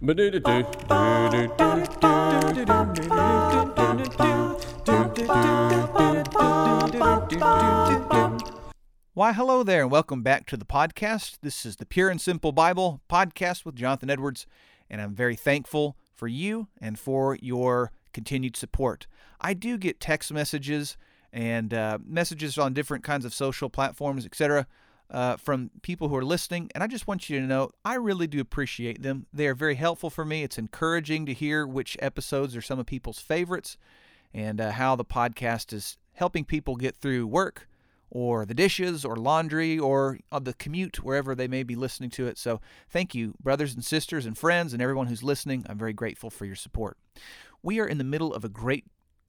Why, hello there, and welcome back to the podcast. This is the Pure and Simple Bible podcast with Jonathan Edwards, and I'm very thankful for you and for your continued support. I do get text messages and uh, messages on different kinds of social platforms, etc., uh, from people who are listening, and I just want you to know I really do appreciate them. They are very helpful for me. It's encouraging to hear which episodes are some of people's favorites and uh, how the podcast is helping people get through work or the dishes or laundry or on the commute wherever they may be listening to it. So thank you, brothers and sisters and friends and everyone who's listening. I'm very grateful for your support. We are in the middle of a great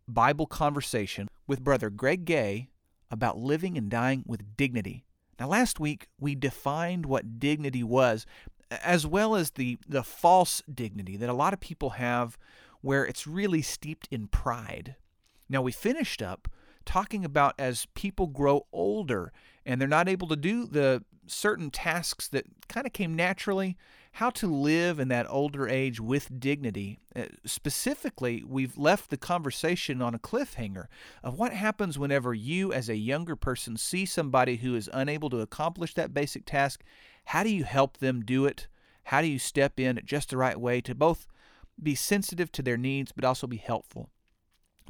Bible conversation with Brother Greg Gay about living and dying with dignity. Now, last week we defined what dignity was, as well as the, the false dignity that a lot of people have where it's really steeped in pride. Now, we finished up talking about as people grow older and they're not able to do the certain tasks that kind of came naturally, how to live in that older age with dignity. Uh, specifically, we've left the conversation on a cliffhanger of what happens whenever you, as a younger person, see somebody who is unable to accomplish that basic task. How do you help them do it? How do you step in just the right way to both be sensitive to their needs but also be helpful?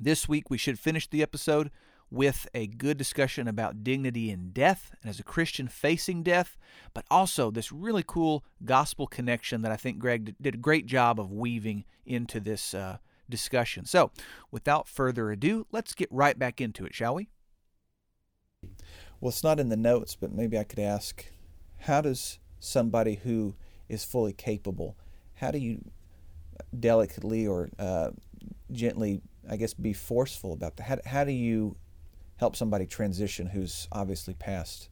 This week, we should finish the episode with a good discussion about dignity in death and as a Christian facing death, but also this really cool gospel connection that I think Greg did a great job of weaving into this uh, discussion. So, without further ado, let's get right back into it, shall we? Well, it's not in the notes, but maybe I could ask how does somebody who is fully capable, how do you delicately or uh, gently, I guess, be forceful about that? How, how do you help somebody transition who's obviously past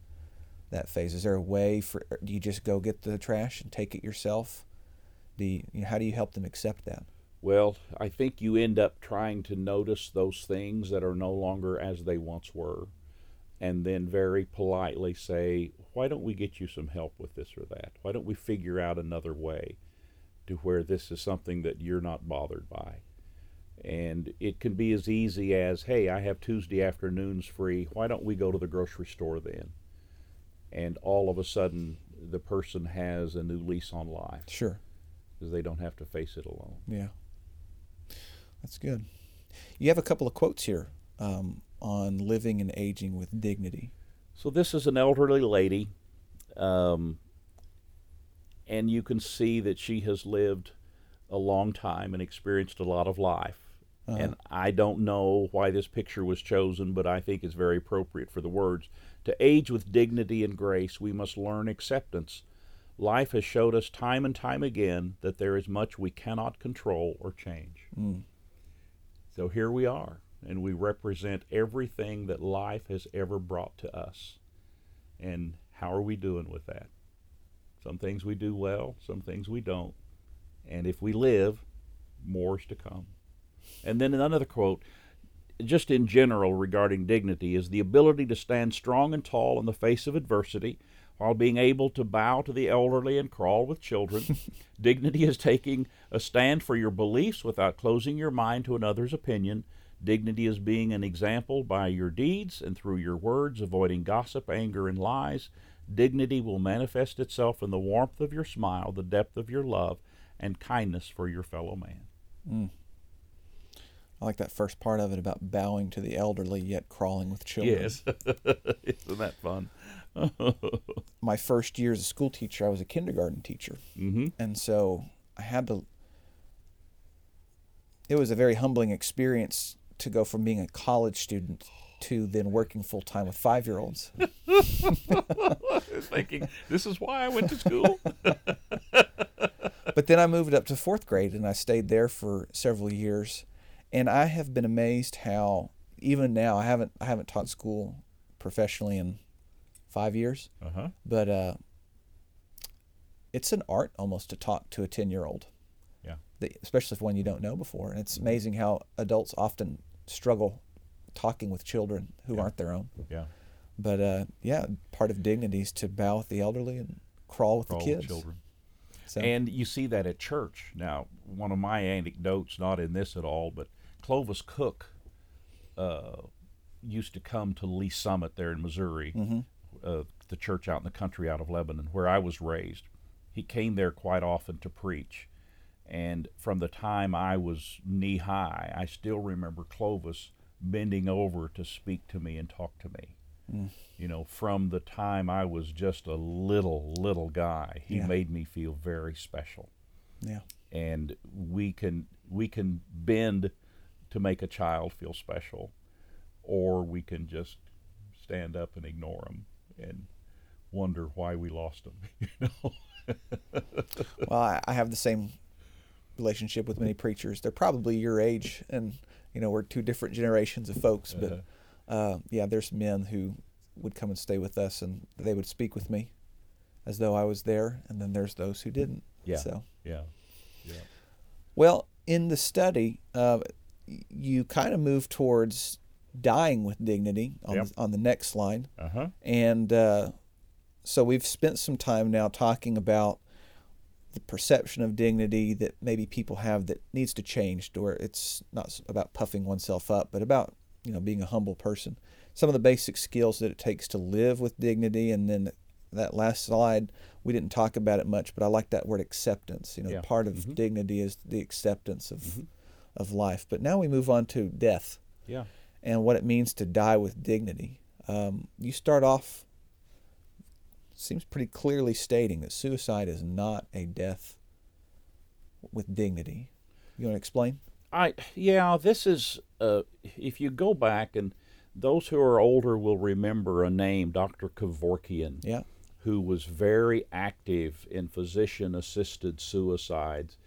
that phase? Is there a way for? Do you just go get the trash and take it yourself? Do you, you know, how do you help them accept that? Well, I think you end up trying to notice those things that are no longer as they once were, and then very politely say, "Why don't we get you some help with this or that? Why don't we figure out another way to where this is something that you're not bothered by?" And it can be as easy as, hey, I have Tuesday afternoons free. Why don't we go to the grocery store then? And all of a sudden, the person has a new lease on life. Sure. Because they don't have to face it alone. Yeah. That's good. You have a couple of quotes here um, on living and aging with dignity. So, this is an elderly lady, um, and you can see that she has lived a long time and experienced a lot of life. Uh-huh. And I don't know why this picture was chosen, but I think it's very appropriate for the words. To age with dignity and grace, we must learn acceptance. Life has showed us time and time again that there is much we cannot control or change. Mm. So here we are, and we represent everything that life has ever brought to us. And how are we doing with that? Some things we do well, some things we don't. And if we live, more is to come. And then another quote, just in general regarding dignity, is the ability to stand strong and tall in the face of adversity while being able to bow to the elderly and crawl with children. dignity is taking a stand for your beliefs without closing your mind to another's opinion. Dignity is being an example by your deeds and through your words, avoiding gossip, anger, and lies. Dignity will manifest itself in the warmth of your smile, the depth of your love, and kindness for your fellow man. Mm. I like that first part of it about bowing to the elderly yet crawling with children. Yes. Isn't that fun? My first year as a school teacher, I was a kindergarten teacher. Mm-hmm. And so I had to, it was a very humbling experience to go from being a college student to then working full time with five year olds. thinking, this is why I went to school. but then I moved up to fourth grade and I stayed there for several years and I have been amazed how even now I haven't I haven't taught school professionally in five years, uh-huh. but uh, it's an art almost to talk to a ten year old. Yeah, especially when you don't know before, and it's mm-hmm. amazing how adults often struggle talking with children who yeah. aren't their own. Yeah, but uh, yeah, part of dignity is to bow with the elderly and crawl with crawl the kids. With children. So And you see that at church. Now, one of my anecdotes, not in this at all, but Clovis Cook uh, used to come to Lee Summit there in Missouri, uh, the church out in the country out of Lebanon, where I was raised. He came there quite often to preach. And from the time I was knee high, I still remember Clovis bending over to speak to me and talk to me. You know, from the time I was just a little, little guy, he Yeah. made me feel very special yeah, and we can we can bend to make a child feel special or we can just stand up and ignore them and wonder why we lost them you know well, I, I have the same relationship with many preachers. They're probably your age, and you know we're two different generations of folks. But uh, yeah, there's men who would come and stay with us, and they would speak with me as though I was there, and then there's those who didn't. Yeah. So yeah yeah well, in the study, uh, you kind of move towards dying with dignity on Yep. the, on the next slide. uh-huh And uh, so we've spent some time now talking about the perception of dignity that maybe people have that needs to change, or it's not about puffing oneself up, but about you know being a humble person. Some of the basic skills that it takes to live with dignity, and then that last slide we didn't talk about it much, but I like that word acceptance. You know, Yeah. part of Mhm. dignity is the acceptance of Mhm. Of life. But now we move on to death yeah and what it means to die with dignity. Um, you start off, seems pretty clearly stating that suicide is not a death with dignity. You want to explain? I yeah, this is uh, if you go back and those who are older will remember a name, Dr. Kevorkian, Yeah. who was very active in physician-assisted suicides,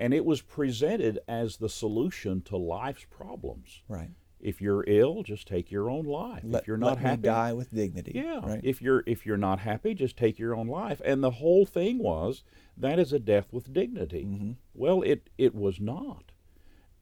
and it was presented as the solution to life's problems. Right. If you're ill, just take your own life. Let, if you're not happy, die with dignity. yeah. Right. If you're if you're not happy, just take your own life. And the whole thing was that is a death with dignity. Mhm. Well, it it was not.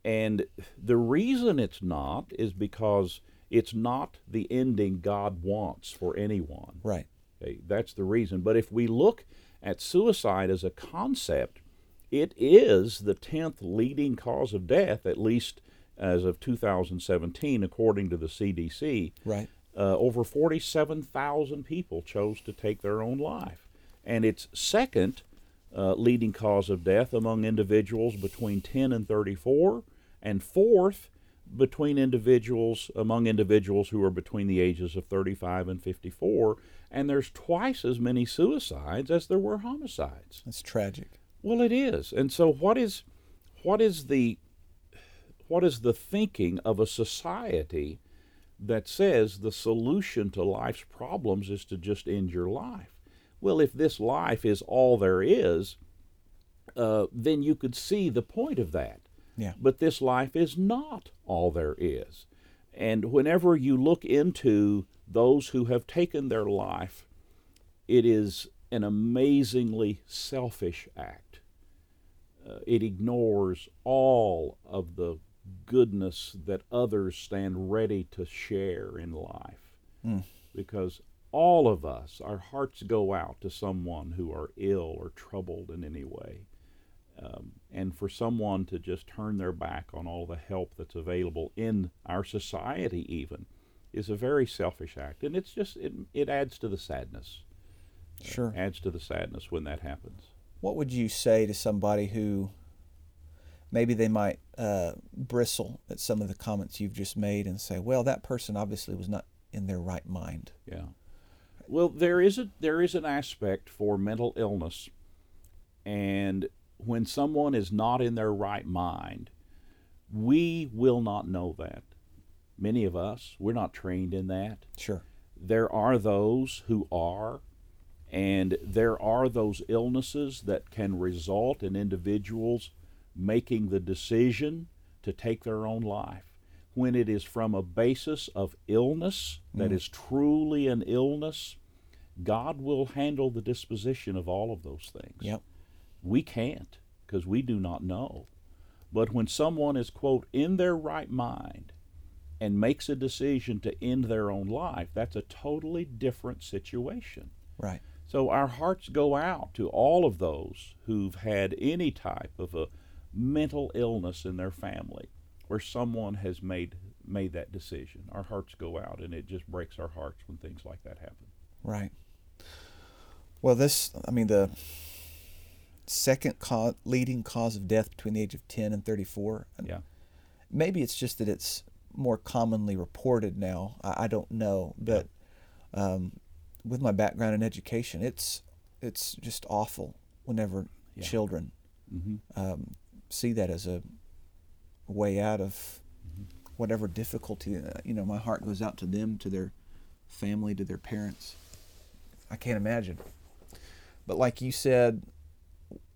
And the reason it's not is because it's not the ending God wants for anyone. Right. Okay, that's the reason. But if we look at suicide as a concept, it is the 10th leading cause of death, at least as of 2017, according to the CDC. Right. Uh, over 47,000 people chose to take their own life. And it's second uh, leading cause of death among individuals between 10 and 34, and fourth between individuals among individuals who are between the ages of 35 and 54. And there's twice as many suicides as there were homicides. That's tragic. Well, it is. And so what is what is the what is the thinking of a society that says the solution to life's problems is to just end your life? Well, if this life is all there is, uh, then you could see the point of that. Yeah. But this life is not all there is. And whenever you look into those who have taken their life, it is an amazingly selfish act. Uh, it ignores all of the goodness that others stand ready to share in life. Mm. Because all of us, our hearts go out to someone who are ill or troubled in any way. Um, and for someone to just turn their back on all the help that's available in our society, even, is a very selfish act. And it's just, it, it adds to the sadness. Sure. Adds to the sadness when that happens. What would you say to somebody who maybe they might uh, bristle at some of the comments you've just made and say, well, that person obviously was not in their right mind? Yeah. Well, there is a there is an aspect for mental illness, and when someone is not in their right mind, we will not know that. Many of us, we're not trained in that. Sure. There are those who are, and there are those illnesses that can result in individuals making the decision to take their own life. When it is from a basis of illness that Mm. is truly an illness, God will handle the disposition of all of those things. Yep. We can't because we do not know. But when someone is, quote, in their right mind and makes a decision to end their own life, that's a totally different situation. Right. So our hearts go out to all of those who've had any type of a mental illness in their family where someone has made made that decision. Our hearts go out and it just breaks our hearts when things like that happen. Right. Well, this, I mean, the second cause, leading cause of death between the age of 10 and 34. Yeah. Maybe it's just that it's more commonly reported now. I, I don't know, but um, with my background in education, it's it's just awful whenever Yeah. children hmm um, see that as a way out of Mm-hmm. whatever difficulty. uh, You know, my heart goes out to them, to their family, to their parents. I can't imagine. But like you said,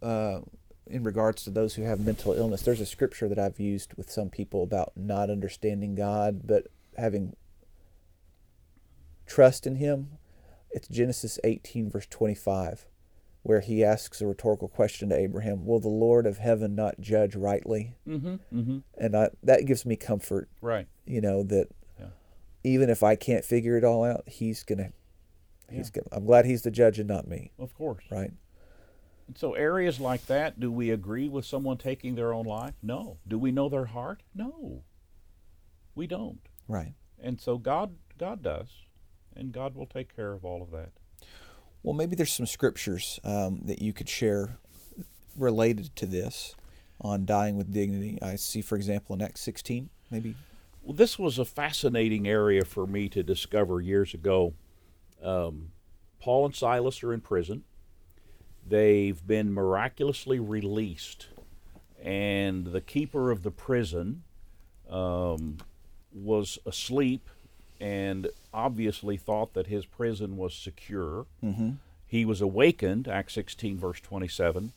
uh, in regards to those who have mental illness, there's a scripture that I've used with some people about not understanding God, but having trust in Him. It's Genesis 18, verse 25, where he asks a rhetorical question to Abraham Will the Lord of heaven not judge rightly? hmm hmm And I, that gives me comfort, Right. you know, that Yeah. even if I can't figure it all out, He's going to. He's Yeah. gonna, I'm glad he's the judge and not me, Of course. right? And so areas like that, do we agree with someone taking their own life? No. Do we know their heart? No. We don't. Right. And so God God does. And God will take care of all of that. Well, maybe there's some scriptures um, that you could share related to this on dying with dignity. I see, for example, in Acts 16, maybe. Well, this was a fascinating area for me to discover years ago. Um, Paul and Silas are in prison. They've been miraculously released, and the keeper of the prison um, was asleep and obviously thought that his prison was secure. Mm-hmm. He was awakened, Acts 16, verse 27,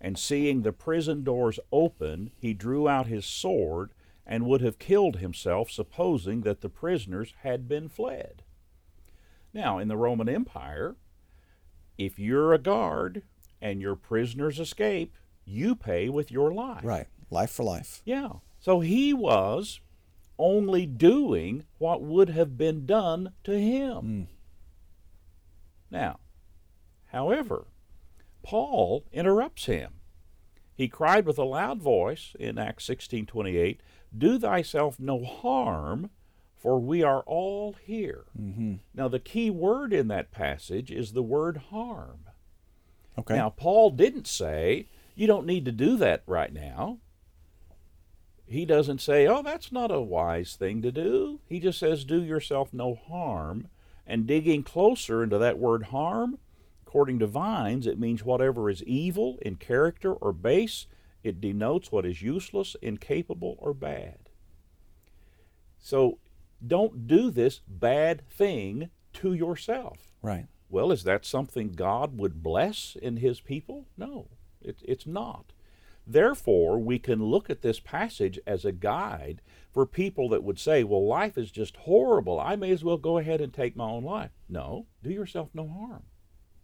and seeing the prison doors open, he drew out his sword and would have killed himself, supposing that the prisoners had been fled. Now, in the Roman Empire, if you're a guard and your prisoners escape, you pay with your life. Right. Life for life. Yeah. So he was only doing what would have been done to him. Now, however, Paul interrupts him. He cried with a loud voice in Acts 16:28, "Do thyself no harm, for we are all here." Mm-hmm. Now, the key word in that passage is the word harm. Okay. Now, Paul didn't say, you don't need to do that right now. He doesn't say, oh, that's not a wise thing to do. He just says, do yourself no harm. And digging closer into that word harm, according to Vines, it means whatever is evil in character or base. It denotes what is useless, incapable, or bad. So don't do this bad thing to yourself. right. Well, is that something God would bless in His people? No, it, it's not. Therefore, we can look at this passage as a guide for people that would say, well, life is just horrible. I may as well go ahead and take my own life. No, do yourself no harm.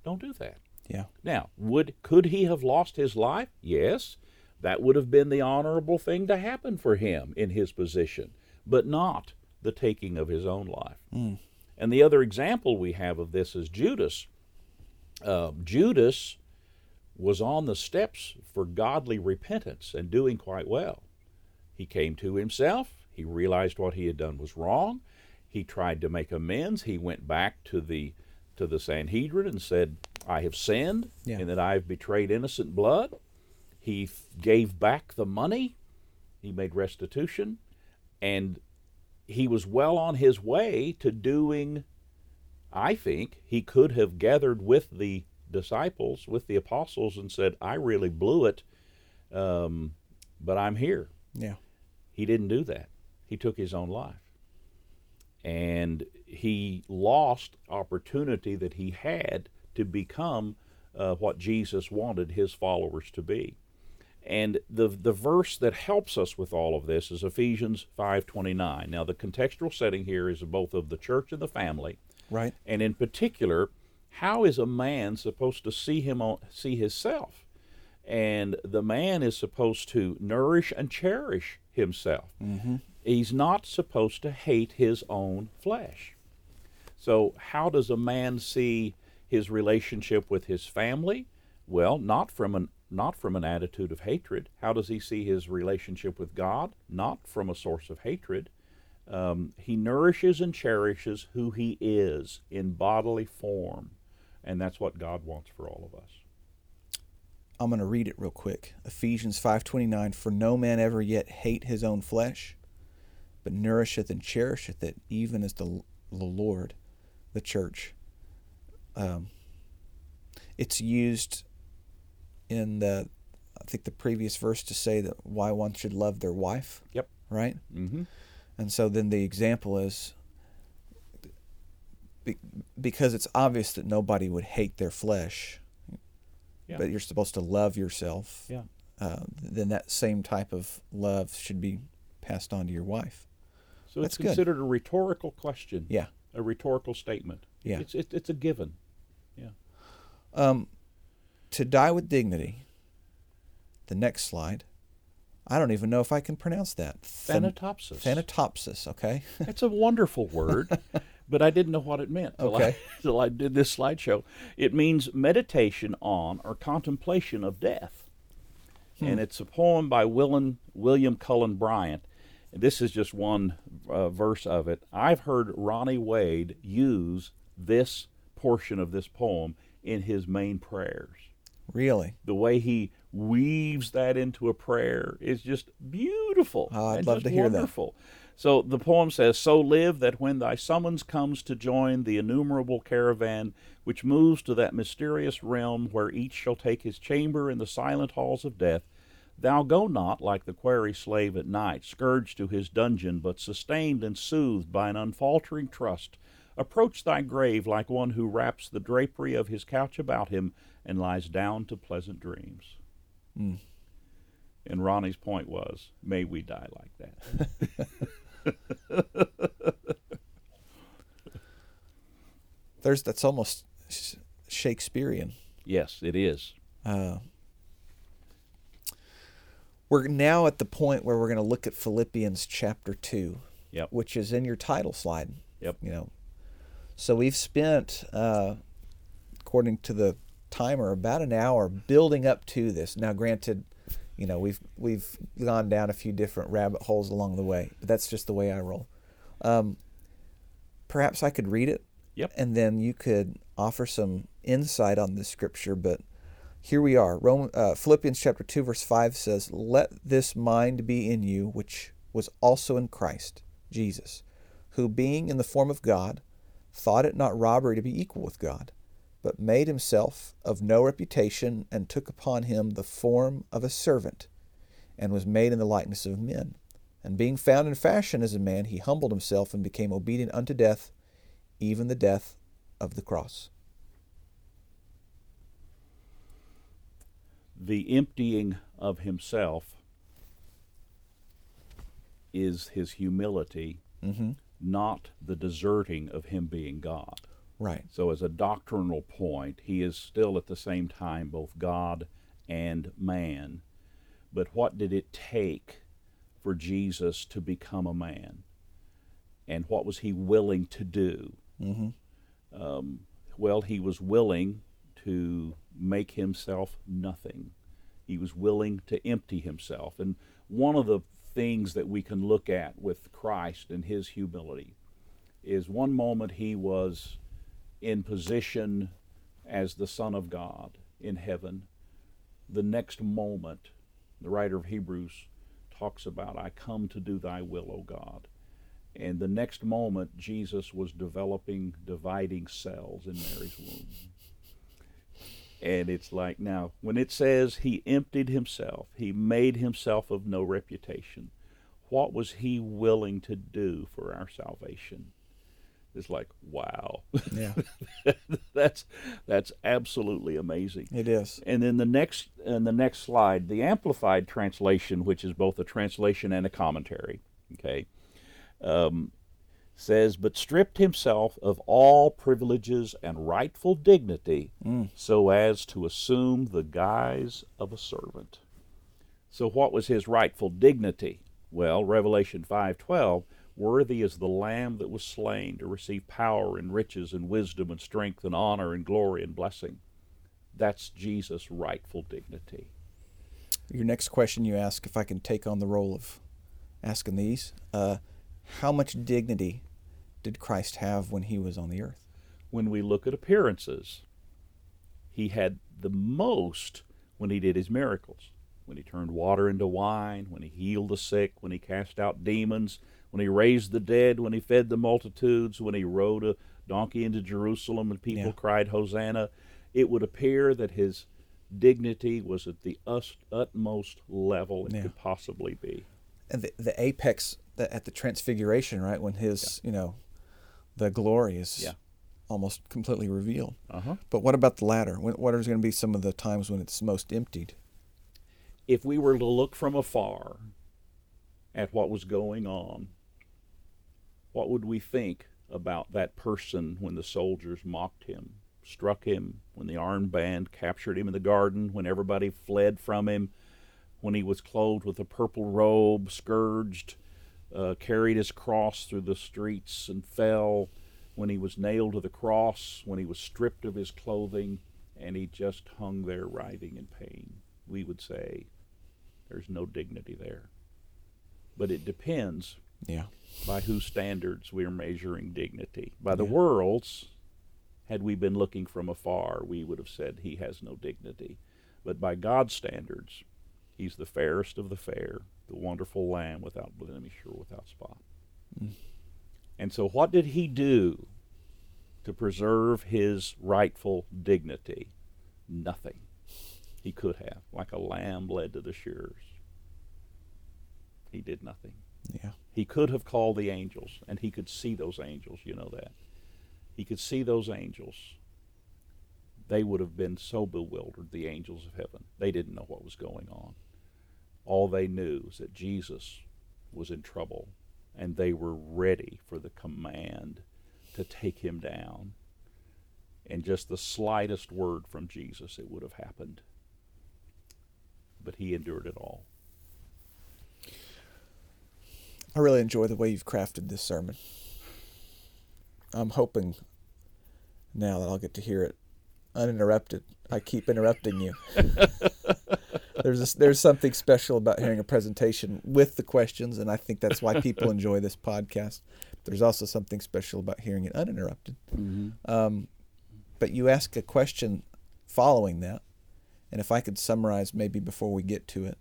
Don't do that. Yeah. Now, would could he have lost his life? Yes. That would have been the honorable thing to happen for him in his position, but not the taking of his own life. Mm. And the other example we have of this is Judas. Uh, Judas was on the steps for godly repentance and doing quite well. He came to himself. He realized what he had done was wrong. He tried to make amends. He went back to the to the Sanhedrin and said, "I have sinned, Yeah. and that I have betrayed innocent blood." He f- gave back the money. He made restitution, and he was well on his way to doing. I think he could have gathered with the disciples, with the apostles, and said, "I really blew it, um, but I'm here." Yeah. He didn't do that. He took his own life. And he lost opportunity that he had to become uh, what Jesus wanted his followers to be. And the the verse that helps us with all of this is Ephesians 5:29. Now the contextual setting here is both of the church and the family, Right. and in particular, how is a man supposed to see him on, see himself? And the man is supposed to nourish and cherish himself. Mm-hmm. He's not supposed to hate his own flesh. So, how does a man see His relationship with his family, well, not from an not from an attitude of hatred. How does he see his relationship with God? Not from a source of hatred. Um, he nourishes and cherishes who he is in bodily form, and that's what God wants for all of us. I'm going to read it real quick. Ephesians 5:29 For no man ever yet hate his own flesh, but nourisheth and cherisheth it, even as the, the Lord, the church. Um, it's used in the, I think the previous verse to say that why one should love their wife. Yep. Right. Mm-hmm. And so then the example is because it's obvious that nobody would hate their flesh, Yeah. but you're supposed to love yourself. Yeah. Uh, then that same type of love should be passed on to your wife. So That's it's good. considered a rhetorical question. Yeah. A rhetorical statement. Yeah. It's it, it's a given. Um, to die with dignity. The next slide. I don't even know if I can pronounce that. Than- Thanatopsis. Thanatopsis. Okay. It's a wonderful word, but I didn't know what it meant till, Okay. I, till I did this slideshow. It means meditation on or contemplation of death. And it's a poem by William, William Cullen Bryant. This is just one uh, verse of it. I've heard Ronnie Wade use this portion of this poem in his main prayers really. the way he weaves that into a prayer is just beautiful. Oh, I'd love to hear that. So the poem says, So live that when thy summons comes to join the innumerable caravan which moves to that mysterious realm where each shall take his chamber in the silent halls of death, thou go not like the quarry slave at night, scourged to his dungeon, but sustained and soothed by an unfaltering trust. Approach thy grave like one who wraps the drapery of his couch about him and lies down to pleasant dreams. Mm. And Ronnie's point was, may we die like that. There's that's almost Shakespearean. yes, it is. Uh, we're now at the point where we're going to look at Philippians chapter 2, Yep. which is in your title slide. Yep. You know, so we've spent, uh, according to the timer, about an hour building up to this. Now, granted, you know we've we've gone down a few different rabbit holes along the way, but that's just the way I roll. Um, perhaps I could read it, Yep. and then you could offer some insight on the scripture. But here we are. Roman, uh, Philippians chapter 2 verse 5 says, "Let this mind be in you which was also in Christ Jesus, who being in the form of God, thought it not robbery to be equal with God, but made himself of no reputation and took upon him the form of a servant, and was made in the likeness of men. And being found in fashion as a man, he humbled himself and became obedient unto death, even the death of the cross." The emptying of himself is his humility, Mm-hmm. not the deserting of him being God. Right. So, as a doctrinal point, he is still at the same time both God and man. But what did it take for Jesus to become a man? And what was he willing to do? Mm-hmm. Um, well, he was willing to make himself nothing. He was willing to empty himself. And one of the things that we can look at with Christ and his humility is one moment he was in position as the Son of God in heaven. The next moment, the writer of Hebrews talks about, I come to do thy will, O God. And the next moment, Jesus was developing dividing cells in Mary's womb. And it's like now, when it says he emptied himself, he made himself of no reputation, what was he willing to do for our salvation? It's like, wow. Yeah, that's that's absolutely amazing. it is. And then the next and the next slide, the amplified translation, which is both a translation and a commentary, okay, um, says, "But stripped himself of all privileges and rightful dignity, Mm. so as to assume the guise of a servant." So, what was his rightful dignity? Well, Revelation five twelve, Worthy is the Lamb that was slain to receive power and riches and wisdom and strength and honor and glory and blessing. That's Jesus' rightful dignity. Your next question you ask if I can take on the role of asking these. Uh, how much dignity did Christ have when he was on the earth? When we look at appearances, he had the most when he did his miracles. When he turned water into wine, when he healed the sick, when he cast out demons, when he raised the dead, when he fed the multitudes, when he rode a donkey into Jerusalem and people Yeah. cried, Hosanna, it would appear that his dignity was at the us- utmost level it Yeah. could possibly be. And the, the apex the, at the transfiguration, right? When his, you know, the glory is Yeah. almost completely revealed. Uh-huh. But what about the latter? When, what is going to be some of the times when it's most emptied? If we were to look from afar at what was going on, what would we think about that person when the soldiers mocked him, struck him, when the armed band captured him in the garden, when everybody fled from him, when he was clothed with a purple robe, scourged, uh, carried his cross through the streets and fell, when he was nailed to the cross, when he was stripped of his clothing, and he just hung there writhing in pain? We would say, there's no dignity there. But it depends Yeah. by whose standards we're measuring dignity. By the Yeah. world's, had we been looking from afar, we would have said he has no dignity. But by God's standards, he's the fairest of the fair, the wonderful lamb without blemish or without spot. Mm. And so, what did he do to preserve his rightful dignity? Nothing. He could have, like a lamb led to the shearers. He did nothing. Yeah. He could have called the angels, and he could see those angels. You know that. He could see those angels. They would have been so bewildered, the angels of heaven. They didn't know what was going on. All they knew is that Jesus was in trouble, and they were ready for the command to take him down. And just the slightest word from Jesus, it would have happened. But he endured it all. I really enjoy the way you've crafted this sermon. I'm hoping now that I'll get to hear it uninterrupted. I keep interrupting you. there's a, there's something special about hearing a presentation with the questions, and I think that's why people enjoy this podcast. There's also something special about hearing it uninterrupted. Um, but you ask a question following that, and if I could summarize maybe before we get to it,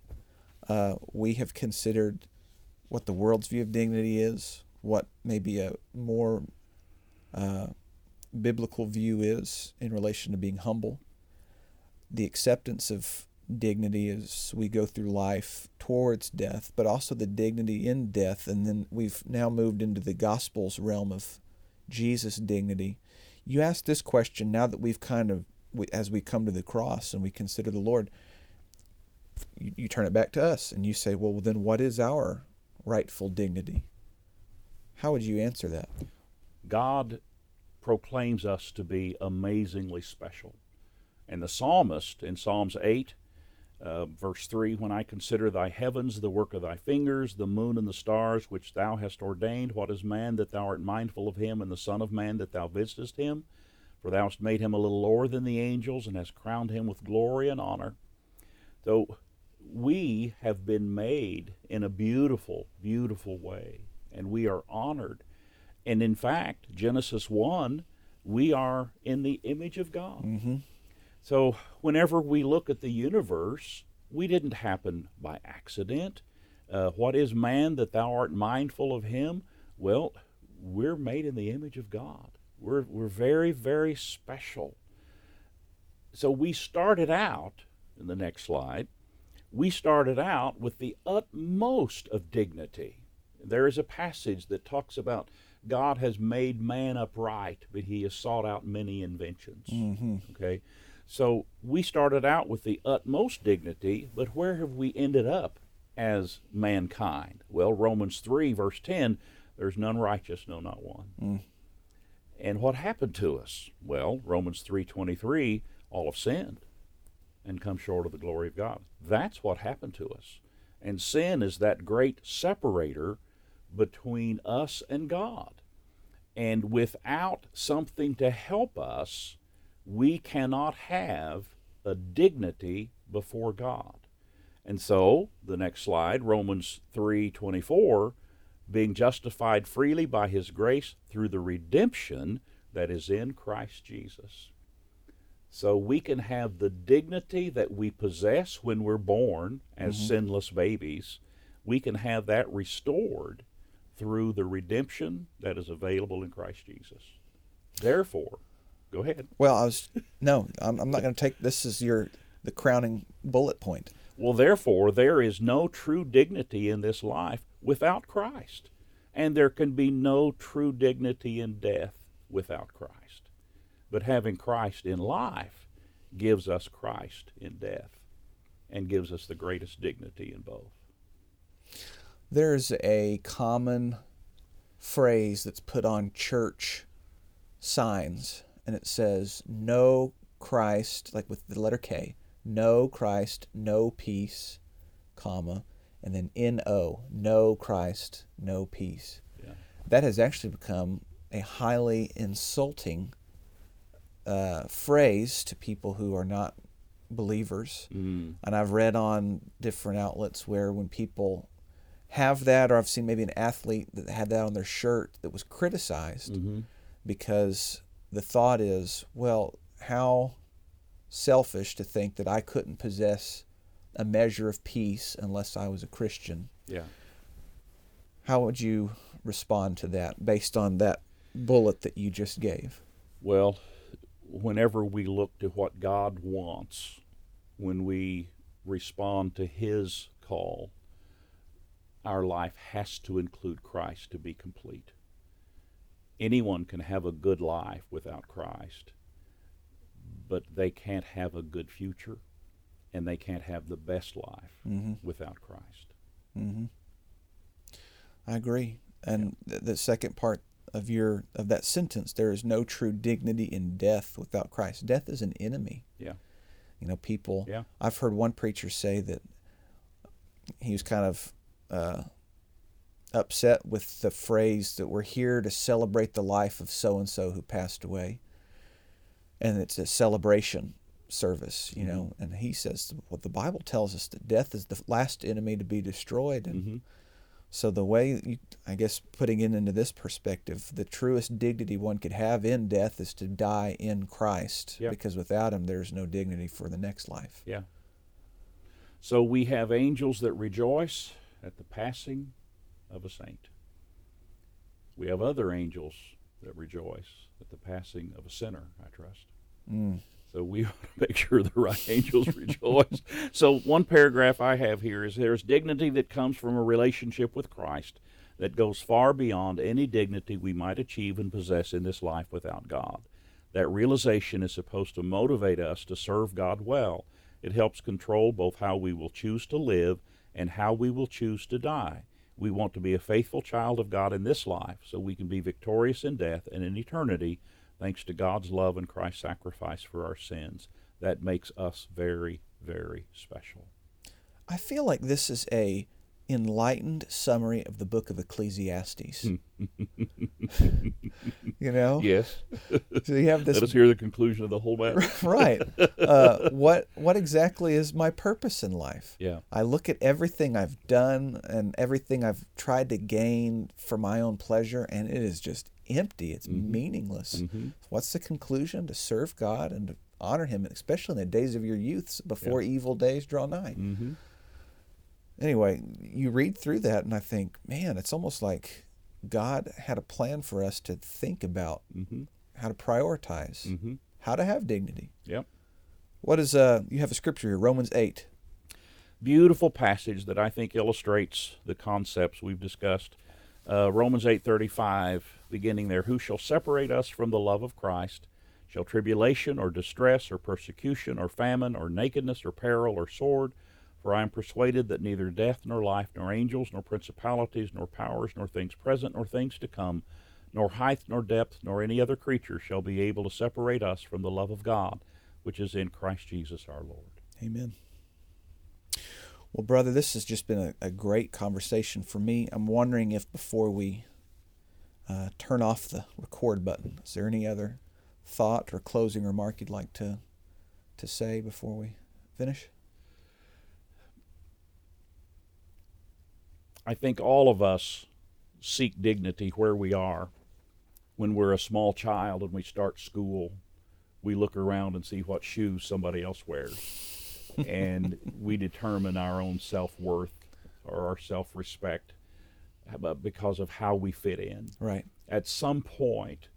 uh, we have considered what the world's view of dignity is, what maybe a more uh, biblical view is in relation to being humble, the acceptance of dignity as we go through life towards death, but also the dignity in death. And then we've now moved into the Gospels realm of Jesus' dignity. You ask this question now that we've kind of, we, as we come to the cross and we consider the Lord, you, you turn it back to us and you say, well, then what is our rightful dignity? How would you answer that? God proclaims us to be amazingly special. And the psalmist in Psalms 8, uh, verse 3 When I consider thy heavens, the work of thy fingers, the moon and the stars which thou hast ordained, what is man that thou art mindful of him, and the Son of Man that thou visitest him? For thou hast made him a little lower than the angels, and hast crowned him with glory and honor. So we have been made in a beautiful, beautiful way, and we are honored. And in fact, Genesis 1, we are in the image of God. Mm-hmm. So whenever we look at the universe, we didn't happen by accident. Uh, what is man that thou art mindful of him? Well, we're made in the image of God. We're, we're very, very special. So we started out, in the next slide, we started out with the utmost of dignity. There is a passage that talks about God has made man upright, but he has sought out many inventions. Mm-hmm. Okay? So we started out with the utmost dignity, but where have we ended up as mankind? Well, Romans 3, verse 10 there's none righteous, no, not one. Mm. And what happened to us? Well, Romans 3:23, all have sinned and come short of the glory of God. That's what happened to us. And sin is that great separator between us and God. And without something to help us, we cannot have a dignity before God. And so, the next slide, Romans 3:24, being justified freely by his grace through the redemption that is in Christ Jesus. So we can have the dignity that we possess when we're born as Mhm. sinless babies. We can have that restored through the redemption that is available in Christ Jesus. Therefore, go ahead. Well, I was no, I'm, I'm not going to take this as your the crowning bullet point. Well, therefore, there is no true dignity in this life without Christ. And there can be no true dignity in death without Christ. But having Christ in life gives us Christ in death and gives us the greatest dignity in both. There's a common phrase that's put on church signs, and it says, "No Christ," like with the letter K, "No Christ, no peace," comma, and then N-O, "No Christ, no peace." Yeah. That has actually become a highly insulting uh, phrase to people who are not believers. Mm. And I've read on different outlets where when people have that, or I've seen maybe an athlete that had that on their shirt that was criticized hmm because the thought is, well, how selfish to think that I couldn't possess a measure of peace unless I was a Christian. Yeah. How would you respond to that based on that bullet that you just gave? Well, whenever we look to what God wants, when we respond to His call, our life has to include Christ to be complete. Anyone can have a good life without Christ, but they can't have a good future and they can't have the best life Mm-hmm. without Christ. Mm-hmm. I agree. And th- the second part of your of that sentence, there is no true dignity in death without Christ. Death is an enemy. Yeah. You know, people. Yeah. I've heard one preacher say that he was kind of uh, upset with the phrase that we're here to celebrate the life of so and so who passed away, and it's a celebration service, you know. And he says what the Bible tells us that death is the last enemy to be destroyed, and hmm so the way you, I guess putting it into this perspective, the truest dignity one could have in death is to die in Christ, Yeah. because without him there's no dignity for the next life. Yeah. So we have angels that rejoice at the passing of a saint. We have other angels that rejoice at the passing of a sinner, I trust. Mm. So we ought to make sure the right angels rejoice. So one paragraph I have here is there's dignity that comes from a relationship with Christ that goes far beyond any dignity we might achieve and possess in this life without God. That realization is supposed to motivate us to serve God well. It helps control both how we will choose to live and how we will choose to die. We want to be a faithful child of God in this life so we can be victorious in death and in eternity thanks to God's love and Christ's sacrifice for our sins. That makes us very, very special. I feel like this is a enlightened summary of the book of Ecclesiastes. you know, Yes. so you have this Let us hear the conclusion of the whole matter. right. Uh, what what exactly is my purpose in life? Yeah. I look at everything I've done and everything I've tried to gain for my own pleasure, and it is just empty. It's Mhm. meaningless. hmm What's the conclusion? To serve God and to honor Him, especially in the days of your youth, before evil days draw nigh. hmm Anyway, you read through that, and I think, man, it's almost like God had a plan for us to think about hmm how to prioritize, hmm how to have dignity. Yep. What is uh? You have a scripture here, Romans eight. Beautiful passage that I think illustrates the concepts we've discussed. Uh, Romans 8:35, beginning there, who shall separate us from the love of Christ? Shall tribulation or distress or persecution or famine or nakedness or peril or sword? For I am persuaded that neither death nor life nor angels nor principalities nor powers nor things present nor things to come nor height nor depth nor any other creature shall be able to separate us from the love of God which is in Christ Jesus our Lord. Amen. Well, brother, this has just been a, a great conversation for me. I'm wondering if before we uh, turn off the record button, is there any other thought or closing remark you'd like to to say before we finish? I think all of us seek dignity where we are. When we're a small child and we start school, we look around and see what shoes somebody else wears. and we determine our own self worth or our self respect because of how we fit in. Right. At some point,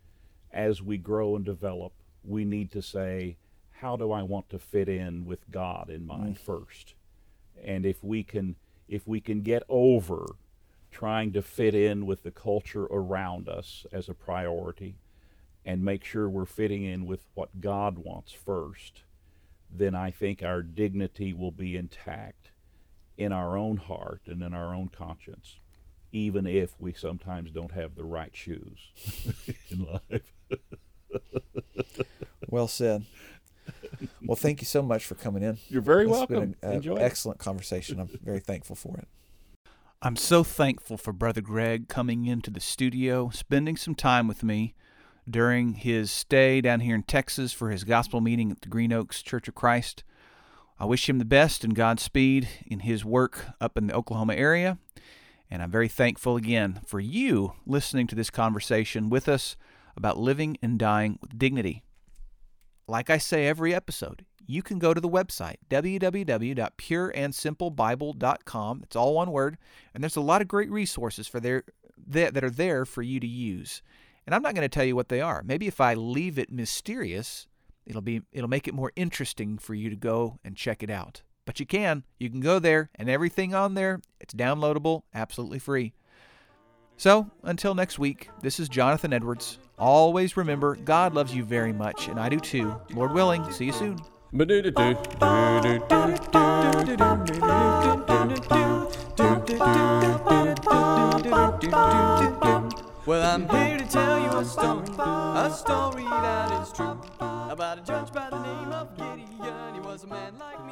as we grow and develop, we need to say, how do I want to fit in with God in mind mm. first? And if we can if we can get over trying to fit in with the culture around us as a priority and make sure we're fitting in with what God wants first, then I think our dignity will be intact in our own heart and in our own conscience, even if we sometimes don't have the right shoes in life. well said. Well, thank you so much for coming in. You're very it's welcome. Been an uh, Enjoy excellent conversation. I'm very thankful for it. I'm so thankful for Brother Greg coming into the studio, spending some time with me during his stay down here in Texas for his gospel meeting at the Green Oaks Church of Christ. I wish him the best and Godspeed in his work up in the Oklahoma area. And I'm very thankful again for you listening to this conversation with us about living and dying with dignity. Like I say every episode, you can go to the website, www.pureandsimplebible.com. It's all one word, and there's a lot of great resources for there that, are there for you to use. And I'm not going to tell you what they are. Maybe if I leave it mysterious, it'll be it'll make it more interesting for you to go and check it out. But you can. You can go there and everything on there, it's downloadable, absolutely free. So, until next week, this is Jonathan Edwards. Always remember, God loves you very much, and I do too. Lord willing, see you soon. Well, I'm here to tell you a story, a story that is true, about a judge by the name of Gideon. He was a man like